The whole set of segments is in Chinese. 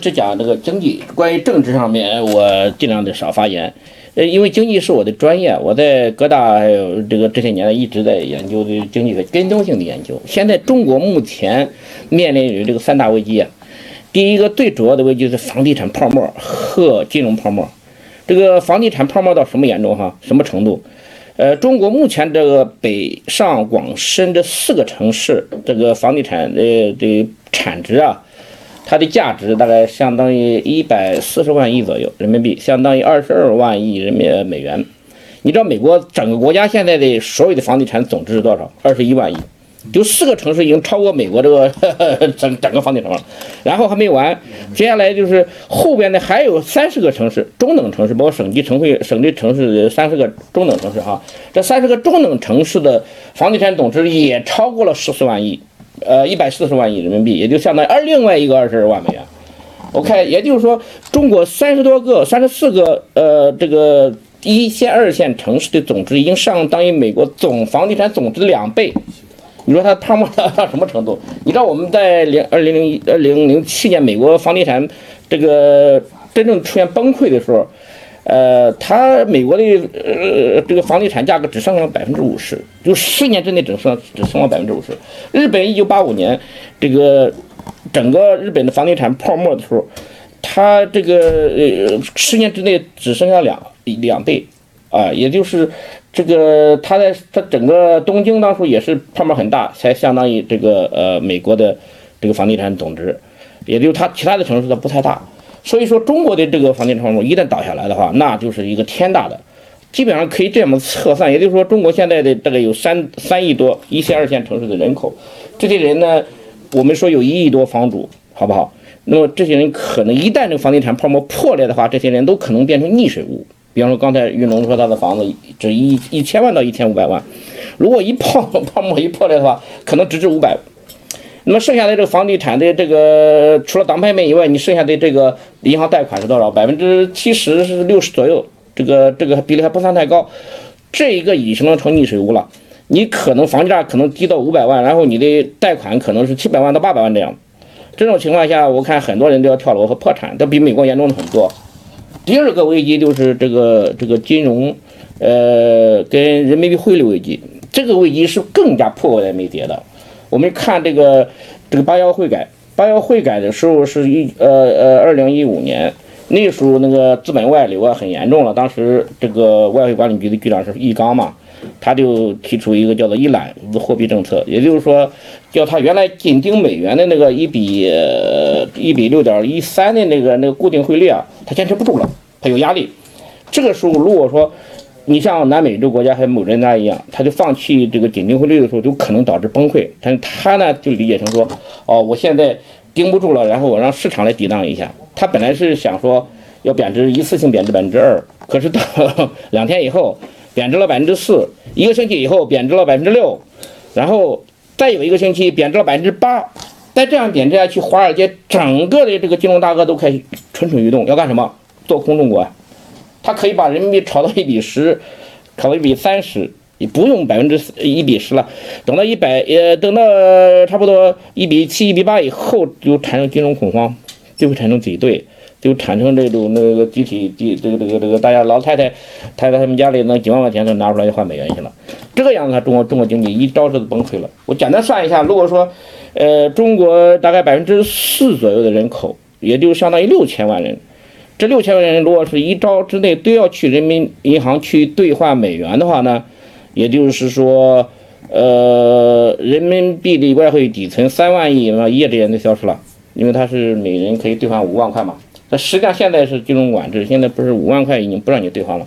只讲这个经济，关于政治上面，我尽量的少发言。呃，因为经济是我的专业，我在各大这个这些年一直在研究的经济的跟踪性的研究。现在中国目前面临于这个三大危机啊，第一个最主要的危机是房地产泡沫和金融泡沫。这个房地产泡沫到什么严重哈？什么程度？呃，中国目前这个北上广深这四个城市，这个房地产的的产值啊。它的价值大概相当于一百四十万亿左右人民币，相当于二十二万亿人民美元。你知道美国整个国家现在的所有的房地产总值是多少？二十一万亿，就四个城市已经超过美国这个 整整个房地产了。然后还没完，接下来就是后边的还有三十个城市，中等城市，包括省级城会、省级城市三十个中等城市哈。这三十个中等城市的房地产总值也超过了十四万亿。呃，一百四十万亿人民币，也就相当于二另外一个二十二万美元。OK，也就是说，中国三十多个、三十四个呃，这个一线、二线城市的总值已经相当于美国总房地产总值的两倍。你说它泡沫到到什么程度？你知道我们在零二零零一二零零七年美国房地产这个真正出现崩溃的时候。呃，它美国的呃这个房地产价格只上升了百分之五十，就十年之内只升只升了百分之五十。日本一九八五年这个整个日本的房地产泡沫的时候，它这个呃十年之内只剩下两两倍，啊，也就是这个它在它整个东京当初也是泡沫很大，才相当于这个呃美国的这个房地产总值，也就它其他的城市它不太大。所以说，中国的这个房地产泡沫一旦倒下来的话，那就是一个天大的，基本上可以这么测算。也就是说，中国现在的这个有三三亿多一线、二线城市的人口，这些人呢，我们说有一亿多房主，好不好？那么这些人可能一旦这个房地产泡沫破裂的话，这些人都可能变成溺水物。比方说，刚才云龙说他的房子值一一千万到一千五百万，如果一泡泡沫一破裂的话，可能只值五百。那么剩下的这个房地产的这个，除了当拍卖以外，你剩下的这个银行贷款是多少？百分之七十是六十左右，这个这个比例还不算太高。这一个已经成溺水屋了。你可能房价可能低到五百万，然后你的贷款可能是七百万到八百万这样。这种情况下，我看很多人都要跳楼和破产，都比美国严重的很多。第二个危机就是这个这个金融，呃，跟人民币汇率危机，这个危机是更加迫在眉睫的。我们看这个这个八幺汇改，八幺汇改的时候是一呃呃二零一五年，那时候那个资本外流啊很严重了。当时这个外汇管理局的局长是易纲嘛，他就提出一个叫做一揽子货币政策，也就是说，叫他原来紧盯美元的那个一比一比六点一三的那个那个固定汇率啊，他坚持不住了，他有压力。这个时候如果说你像南美洲国家还有某人家一样，他就放弃这个紧盯汇率的时候，就可能导致崩溃。但是他呢，就理解成说，哦，我现在盯不住了，然后我让市场来抵挡一下。他本来是想说要贬值，一次性贬值百分之二，可是到两天以后贬值了百分之四，一个星期以后贬值了百分之六，然后再有一个星期贬值了百分之八。再这样贬值下去，华尔街整个的这个金融大鳄都开始蠢蠢欲动，要干什么？做空中国。他可以把人民币炒到一比十，炒到一比三十，也不用百分之一比十了。等到一百，呃，等到差不多一比七、一比八以后，就产生金融恐慌，就会产生挤兑，就产生这种那个集体集这个这个这个大家老太太，太太他们家里那几万块钱都拿出来换美元去了。这个样子，中国中国经济一招式就崩溃了。我简单算一下，如果说，呃，中国大概百分之四左右的人口，也就相当于六千万人。这六千万人如果是一招之内都要去人民银行去兑换美元的话呢，也就是说，呃，人民币的外汇底层三万亿，那一夜之间就消失了，因为它是每人可以兑换五万块嘛。那实际上现在是金融管制，现在不是五万块已经不让你兑换了，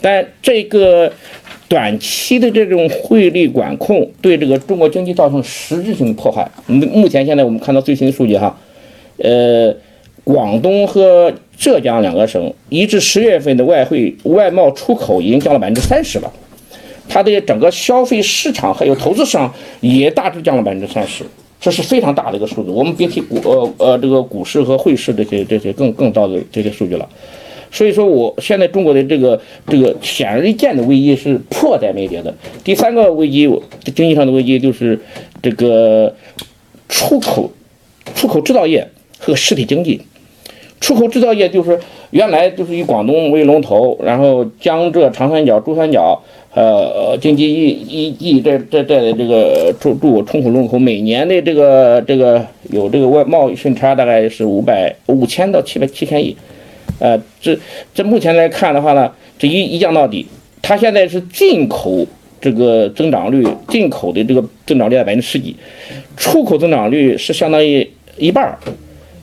但这个短期的这种汇率管控对这个中国经济造成实质性的破坏。目目前现在我们看到最新的数据哈，呃。广东和浙江两个省，一至十月份的外汇外贸出口已经降了百分之三十了，它的整个消费市场还有投资市场也大致降了百分之三十，这是非常大的一个数字。我们别提股呃呃这个股市和汇市这些这些更更高的这些数据了。所以说，我现在中国的这个这个显而易见的危机是迫在眉睫的。第三个危机，经济上的危机就是这个出口出口制造业和实体经济。出口制造业就是原来就是以广东为龙头，然后江浙长三角、珠三角，呃，经济一一一在在在这个驻驻出口龙口，每年的这个这个有这个外贸易顺差大概是五百五千到七百七千亿，呃，这这目前来看的话呢，这一一降到底，它现在是进口这个增长率，进口的这个增长率在百分之十几，出口增长率是相当于一半儿。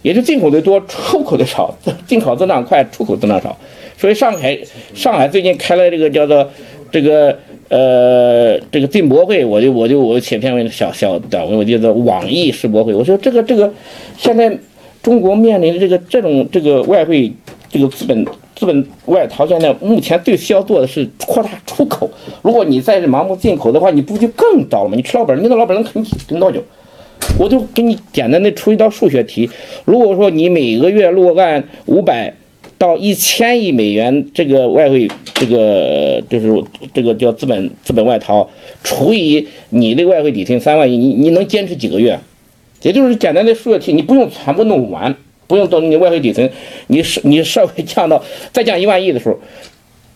也就进口的多，出口的少，进口增长快，出口增长少。所以上海，上海最近开了这个叫做这个呃这个进博会，我就我就我写篇文小小短文，我叫做网易世博会。我说这个这个现在中国面临的这个这种这个外汇这个资本资本外逃，现在目前最需要做的是扩大出口。如果你再盲目进口的话，你不就更糟了吗？你吃老本，你的老本能啃啃多久？我就给你简单的出一道数学题，如果说你每个月落案五百到一千亿美元这个外汇，这个就是这个叫资本资本外逃，除以你的外汇底薪三万亿，你你能坚持几个月？也就是简单的数学题，你不用全部弄完，不用到你外汇底层，你是你稍微降到再降一万亿的时候，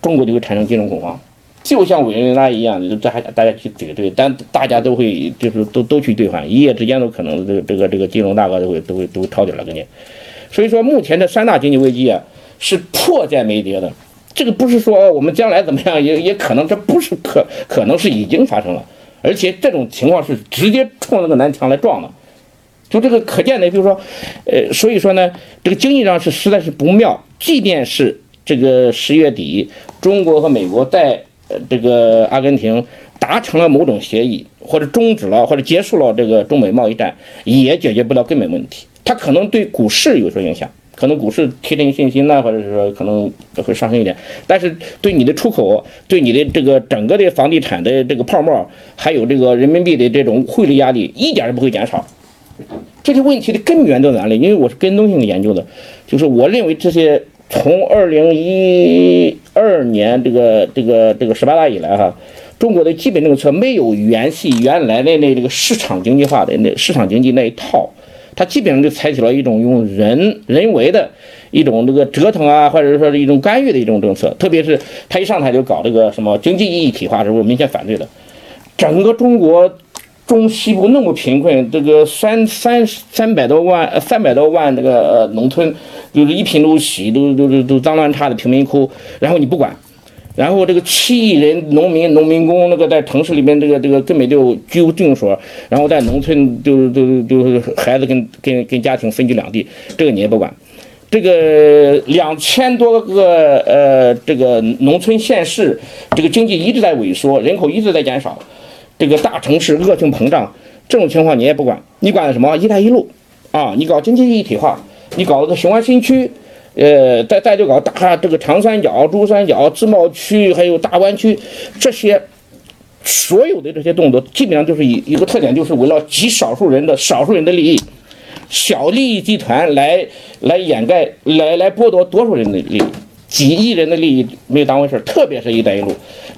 中国就会产生金融恐慌。就像委内瑞拉一样，这还大家去怼兑，但大家都会就是都都去兑换，一夜之间都可能这个这个这个金融大鳄都会都会都会抄底了，给你。所以说，目前这三大经济危机啊是迫在眉睫的。这个不是说我们将来怎么样，也也可能这不是可可能是已经发生了，而且这种情况是直接冲那个南墙来撞的。就这个可见的，就是说，呃，所以说呢，这个经济上是实在是不妙。即便是这个十月底，中国和美国在这个阿根廷达成了某种协议，或者终止了，或者结束了这个中美贸易战，也解决不了根本问题。它可能对股市有所影响，可能股市提振信心呢，或者是说可能会上升一点。但是对你的出口，对你的这个整个的房地产的这个泡沫，还有这个人民币的这种汇率压力，一点都不会减少。这些问题的根源在哪里？因为我是跟踪性研究的，就是我认为这些。从二零一二年这个这个这个十八大以来哈，中国的基本政策没有延续原来的那这个市场经济化的那市场经济那一套，它基本上就采取了一种用人人为的一种这个折腾啊，或者说是一种干预的一种政策。特别是他一上台就搞这个什么经济一体化，是我明显反对的。整个中国。中西部那么贫困，这个三三三百多万，三百多万这个呃农村，就是一贫如洗，都都都都脏乱差的贫民窟，然后你不管，然后这个七亿人农民农民工，那个在城市里面这个这个根本就居无定所，然后在农村就就就是孩子跟跟跟家庭分居两地，这个你也不管，这个两千多个呃这个农村县市，这个经济一直在萎缩，人口一直在减少。这个大城市恶性膨胀，这种情况你也不管，你管什么“一带一路”啊？你搞经济一体化，你搞个雄安新区，呃，再再就搞大这个长三角、珠三角自贸区，还有大湾区，这些所有的这些动作，基本上就是以一个特点，就是围绕极少数人的少数人的利益，小利益集团来来掩盖、来来剥夺多数人的利益，几亿人的利益没有当回事特别是一带一路。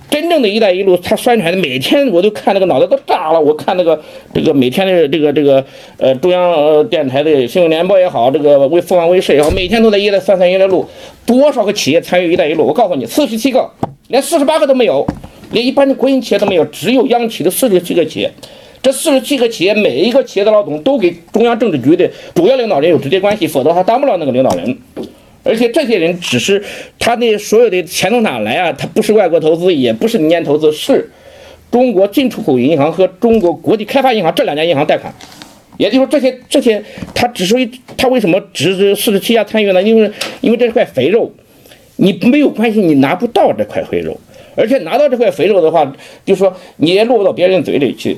真正的一带一路，他宣传的每天我都看那个脑袋都炸了。我看那个这个每天的这个这个呃中央呃电台的新闻联播也好，这个为凤凰卫视也好，每天都在一带三三一带路，多少个企业参与一带一路？我告诉你，四十七个，连四十八个都没有，连一般的国营企业都没有，只有央企的四十七个企业。这四十七个企业每一个企业的老总都给中央政治局的主要领导人有直接关系，否则他当不了那个领导人。而且这些人只是他那所有的钱从哪来啊？他不是外国投资，也不是民间投资，是中国进出口银行和中国国际开发银行这两家银行贷款。也就是说，这些这些他只是他为什么只是四十七家参与呢？因为因为这块肥肉，你没有关系，你拿不到这块肥肉，而且拿到这块肥肉的话，就说你也落不到别人嘴里去。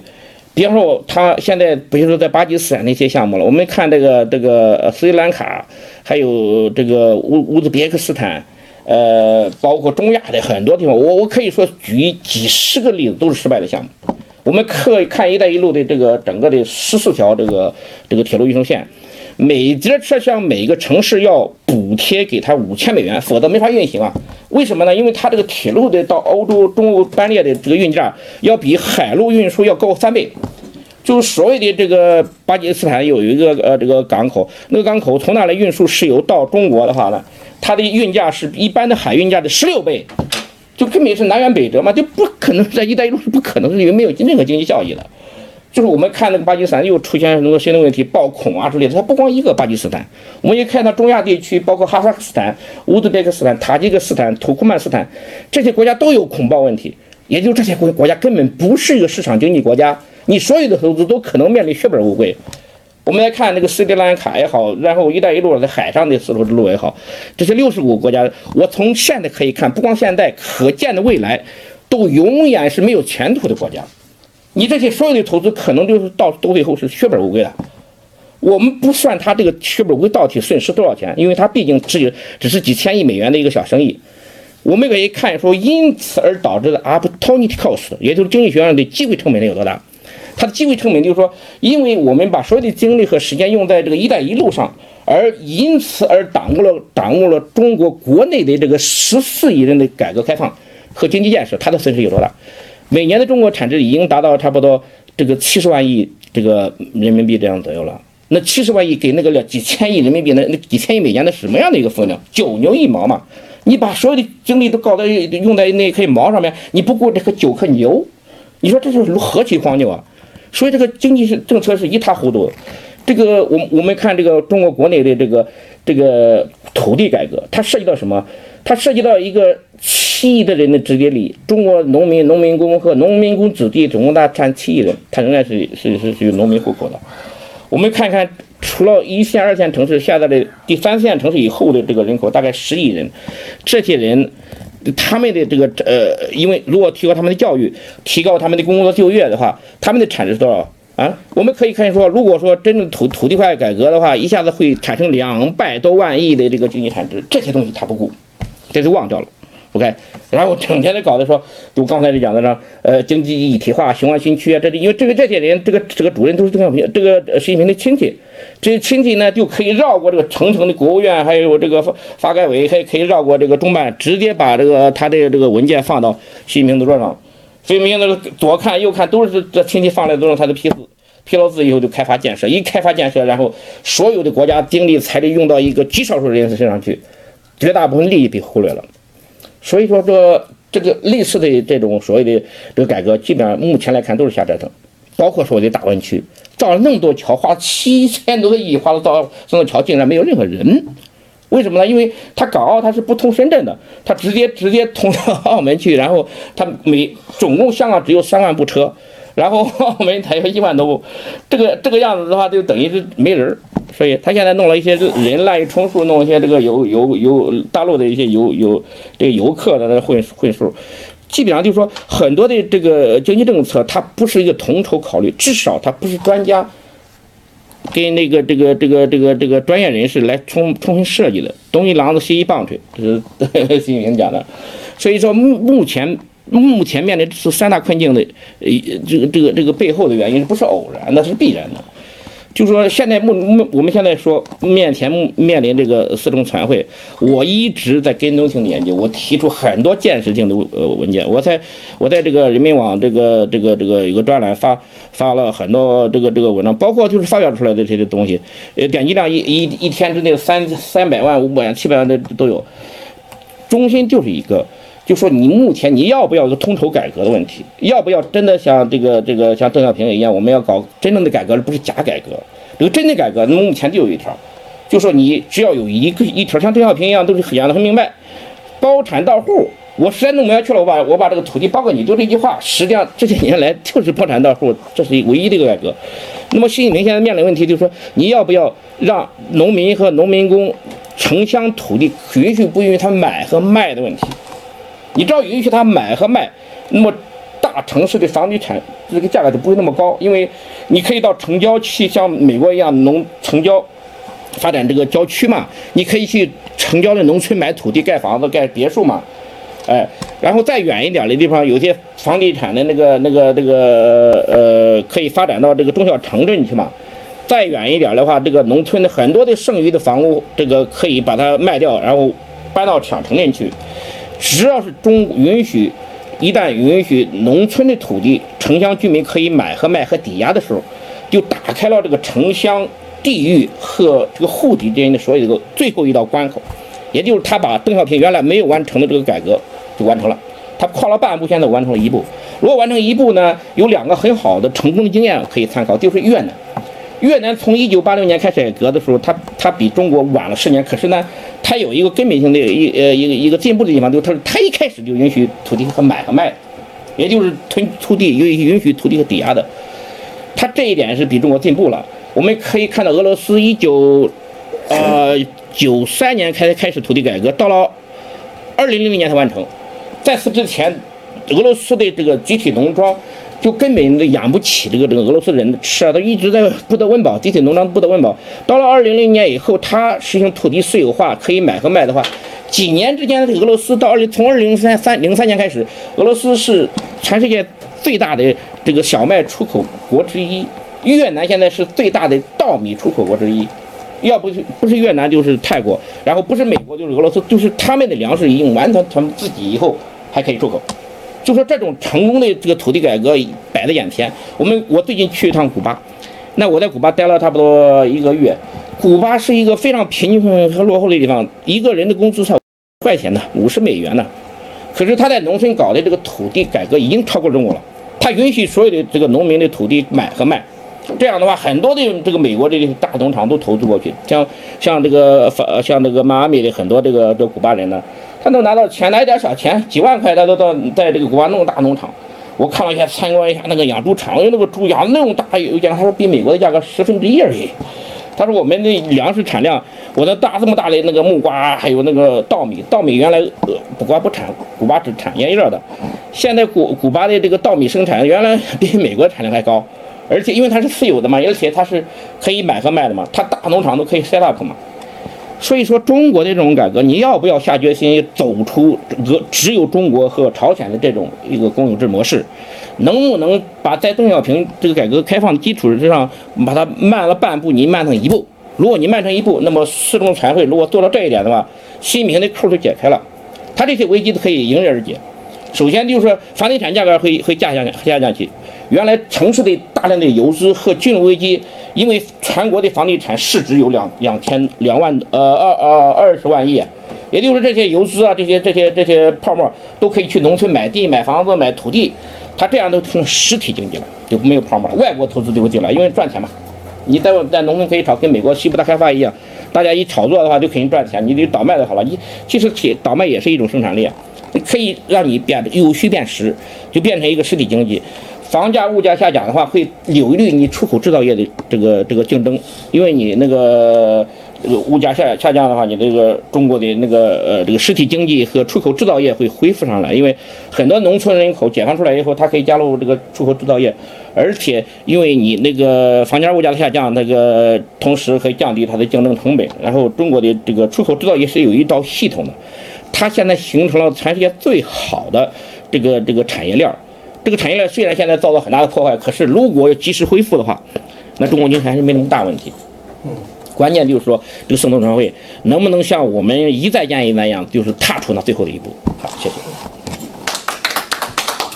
比方说，他现在比如说在巴基斯坦那些项目了，我们看这个这个斯里兰卡，还有这个乌乌兹别克斯坦，呃，包括中亚的很多地方，我我可以说举几十个例子都是失败的项目。我们可以看“一带一路”的这个整个的十四条这个这个铁路运输线，每节车厢每一个城市要补贴给他五千美元，否则没法运行啊。为什么呢？因为它这个铁路的到欧洲、中欧班列的这个运价要比海路运输要高三倍。就是所谓的这个巴基斯坦有一个呃这个港口，那个港口从那里运输石油到中国的话呢，它的运价是一般的海运价的十六倍，就根本是南辕北辙嘛，就不可能在一带一路是不可能是因为没有任何经济效益的。就是我们看那个巴基斯坦又出现很多新的问题，暴恐啊之类的，它不光一个巴基斯坦，我们也看到中亚地区，包括哈萨克斯坦、乌兹别克斯坦、塔吉克斯坦、土库曼斯坦这些国家都有恐暴问题，也就这些国国家根本不是一个市场经济国家。你所有的投资都可能面临血本无归。我们来看那个斯里兰卡也好，然后“一带一路”在海上的丝绸之路也好，这些六十五个国家，我从现在可以看，不光现在，可见的未来，都永远是没有前途的国家。你这些所有的投资，可能就是到到最后是血本无归的。我们不算它这个血本无归到底损失多少钱，因为它毕竟只有只是几千亿美元的一个小生意。我们可以看说，因此而导致的 opportunity cost，也就是经济学上的机会成本有多大。它的机会成本就是说，因为我们把所有的精力和时间用在这个“一带一路”上，而因此而耽误了耽误了中国国内的这个十四亿人的改革开放和经济建设，它的损失有多大？每年的中国产值已经达到差不多这个七十万亿这个人民币这样左右了。那七十万亿给那个了几千亿人民币，那那几千亿美元，的什么样的一个分量？九牛一毛嘛！你把所有的精力都搞在用在那颗毛上面，你不顾这个九颗牛，你说这是何其荒谬啊！所以这个经济是政策是一塌糊涂。这个我我们看这个中国国内的这个这个土地改革，它涉及到什么？它涉及到一个七亿的人的直接利益。中国农民、农民工和农民工子弟总共大占七亿人，他仍然是是是是有农民户口的。我们看看，除了一线、二线城市，现在的第三线城市以后的这个人口大概十亿人，这些人。他们的这个呃，因为如果提高他们的教育，提高他们的工作就业的话，他们的产值是多少啊？我们可以看说，如果说真正土土地块改革的话，一下子会产生两百多万亿的这个经济产值，这些东西他不顾，这就忘掉了。OK，然后整天的搞的说，就刚才就讲的呢，呃，经济一体化、雄安新区啊，这里因为这个这些人，这个这个主任都是邓小平这个习近平的亲戚，这些亲戚呢就可以绕过这个层层的国务院，还有这个发发改委，还可以绕过这个中办，直接把这个他的这个文件放到习近平的桌上。习近平那个左看右看都是这亲戚放来都是他的批字，批了字以后就开发建设，一开发建设，然后所有的国家精力财力用到一个极少数人身上去，绝大部分利益被忽略了。所以说，这这个类似的这种所谓的这个改革，基本上目前来看都是瞎折腾。包括所谓的大湾区，造了那么多桥，花七千多个亿，花了造这座桥，竟然没有任何人。为什么呢？因为它港澳它是不通深圳的，它直接直接通到澳门去，然后它每总共香港只有三万部车。然后澳门才有一万多部，这个这个样子的话，就等于是没人儿。所以他现在弄了一些人滥竽充数，弄一些这个游游游大陆的一些游游这个游客的那混混数，基本上就是说很多的这个经济政策，它不是一个统筹考虑，至少它不是专家跟那个这个这个这个这个专业人士来重重新设计的，东一榔子西一棒槌，这是 习近平讲的。所以说目目前。目前面临这三大困境的，呃，这个这个这个背后的原因不是偶然的，是必然的。就说现在目目我们现在说面前面临这个四中全会，我一直在跟踪性的研究，我提出很多建设性的呃文件。我在我在这个人民网这个这个这个有个专栏发发了很多这个这个文章，包括就是发表出来的这些东西，呃，点击量一一一天之内三三百万、五百万、七百万的都有。中心就是一个。就说你目前你要不要一个通筹改革的问题？要不要真的像这个这个像邓小平一样，我们要搞真正的改革，而不是假改革？这个真的改革，那么目前就有一条，就说你只要有一个一条，像邓小平一样，都是讲得很明白，包产到户。我实在弄不下去了，我把我把这个土地包给你，就这句话。实际上这些年来就是包产到户，这是唯一的一个改革。那么习近平现在面临问题，就是说你要不要让农民和农民工城乡土地允许不允许他买和卖的问题？你只要允许他买和卖，那么大城市的房地产这个价格就不会那么高，因为你可以到城郊去，像美国一样农城郊发展这个郊区嘛，你可以去城郊的农村买土地盖房子盖别墅嘛，哎，然后再远一点的地方，有些房地产的那个那个这个呃，可以发展到这个中小城镇去嘛，再远一点的话，这个农村的很多的剩余的房屋，这个可以把它卖掉，然后搬到小城镇去。只要是中允许一旦允许农村的土地城乡居民可以买和卖和抵押的时候，就打开了这个城乡地域和这个户籍之间的所有的最后一道关口，也就是他把邓小平原来没有完成的这个改革就完成了，他跨了半步，现在完成了一步。如果完成一步呢，有两个很好的成功的经验可以参考，就是越南。越南从一九八六年开始改革的时候，它它比中国晚了十年，可是呢，它有一个根本性的一呃一个一个进步的地方，就是它它一开始就允许土地和买和卖，也就是囤土地允允许土地和抵押的，它这一点是比中国进步了。我们可以看到俄罗斯一九呃九三年开开始土地改革，到了二零零零年才完成，在此之前，俄罗斯的这个集体农庄。就根本都养不起这个这个俄罗斯人吃啊，他一直在不得温饱，集体农庄不得温饱。到了二零零年以后，他实行土地私有化，可以买和卖的话，几年之间，俄罗斯到二零从二零零三三零三年开始，俄罗斯是全世界最大的这个小麦出口国之一。越南现在是最大的稻米出口国之一，要不是不是越南就是泰国，然后不是美国就是俄罗斯，就是他们的粮食已经完全他们自己以后还可以出口。就说这种成功的这个土地改革摆在眼前，我们我最近去一趟古巴，那我在古巴待了差不多一个月。古巴是一个非常贫穷和落后的地方，一个人的工资才块钱呢，五十美元呢。可是他在农村搞的这个土地改革已经超过中国了，他允许所有的这个农民的土地买和卖，这样的话，很多的这个美国的大农场都投资过去，像像这个法像这个迈阿密的很多这个这古巴人呢。他能拿到钱，拿一点小钱，几万块，他都到在这个古巴弄大农场。我看了一下，参观一下那个养猪场，因为那个猪养那么大，有讲他说比美国的价格十分之一而已。他说我们的粮食产量，我的大这么大的那个木瓜，还有那个稻米，稻米原来呃古巴不产，古巴只产烟叶的。现在古古巴的这个稻米生产原来比美国产量还高，而且因为它是私有的嘛，而且它是可以买和卖的嘛，它大农场都可以 set up 嘛。所以说，中国的这种改革，你要不要下决心走出个只有中国和朝鲜的这种一个公有制模式？能不能把在邓小平这个改革开放的基础之上，把它慢了半步，你慢成一步？如果你慢成一步，那么四中全会如果做到这一点的话，习近平的扣就解开了，他这些危机都可以迎刃而解。首先就是说，房地产价格会会降下降下降去。原来城市的大量的游资和金融危机，因为全国的房地产市值有两两千两万呃二呃二十万亿，也就是这些游资啊，这些这些这些泡沫都可以去农村买地、买房子、买土地，它这样都成实体经济了，就没有泡沫了。外国投资就会进来，因为赚钱嘛。你在在农村可以炒，跟美国西部大开发一样，大家一炒作的话就肯定赚钱。你得倒卖就好了。你其实铁倒卖也是一种生产力啊，可以让你变得有序变实，就变成一个实体经济。房价物价下降的话，会有利于你出口制造业的这个这个竞争，因为你那个这个物价下下降的话，你这个中国的那个呃这个实体经济和出口制造业会恢复上来，因为很多农村人口解放出来以后，它可以加入这个出口制造业，而且因为你那个房价物价的下降，那个同时可以降低它的竞争成本，然后中国的这个出口制造业是有一道系统的，它现在形成了全世界最好的这个这个产业链。这个产业链虽然现在遭到很大的破坏，可是如果要及时恢复的话，那中国经济还是没那么大问题。嗯，关键就是说这个盛冬全会能不能像我们一再建议那样，就是踏出那最后的一步。好，谢谢。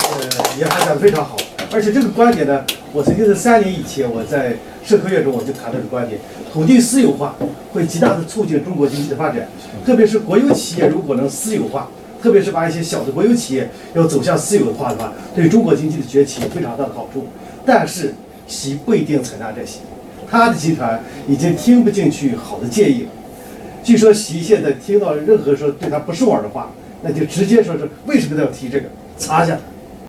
呃，也讲得非常好，而且这个观点呢，我曾经在三年以前我在社科院中我就谈到这个观点：土地私有化会极大的促进中国经济的发展，特别是国有企业如果能私有化。特别是把一些小的国有企业要走向私有化的话，对中国经济的崛起有非常大的好处。但是习不一定采纳这些，他的集团已经听不进去好的建议了。据说习现在听到任何说对他不顺耳的话，那就直接说是为什么要提这个，擦下。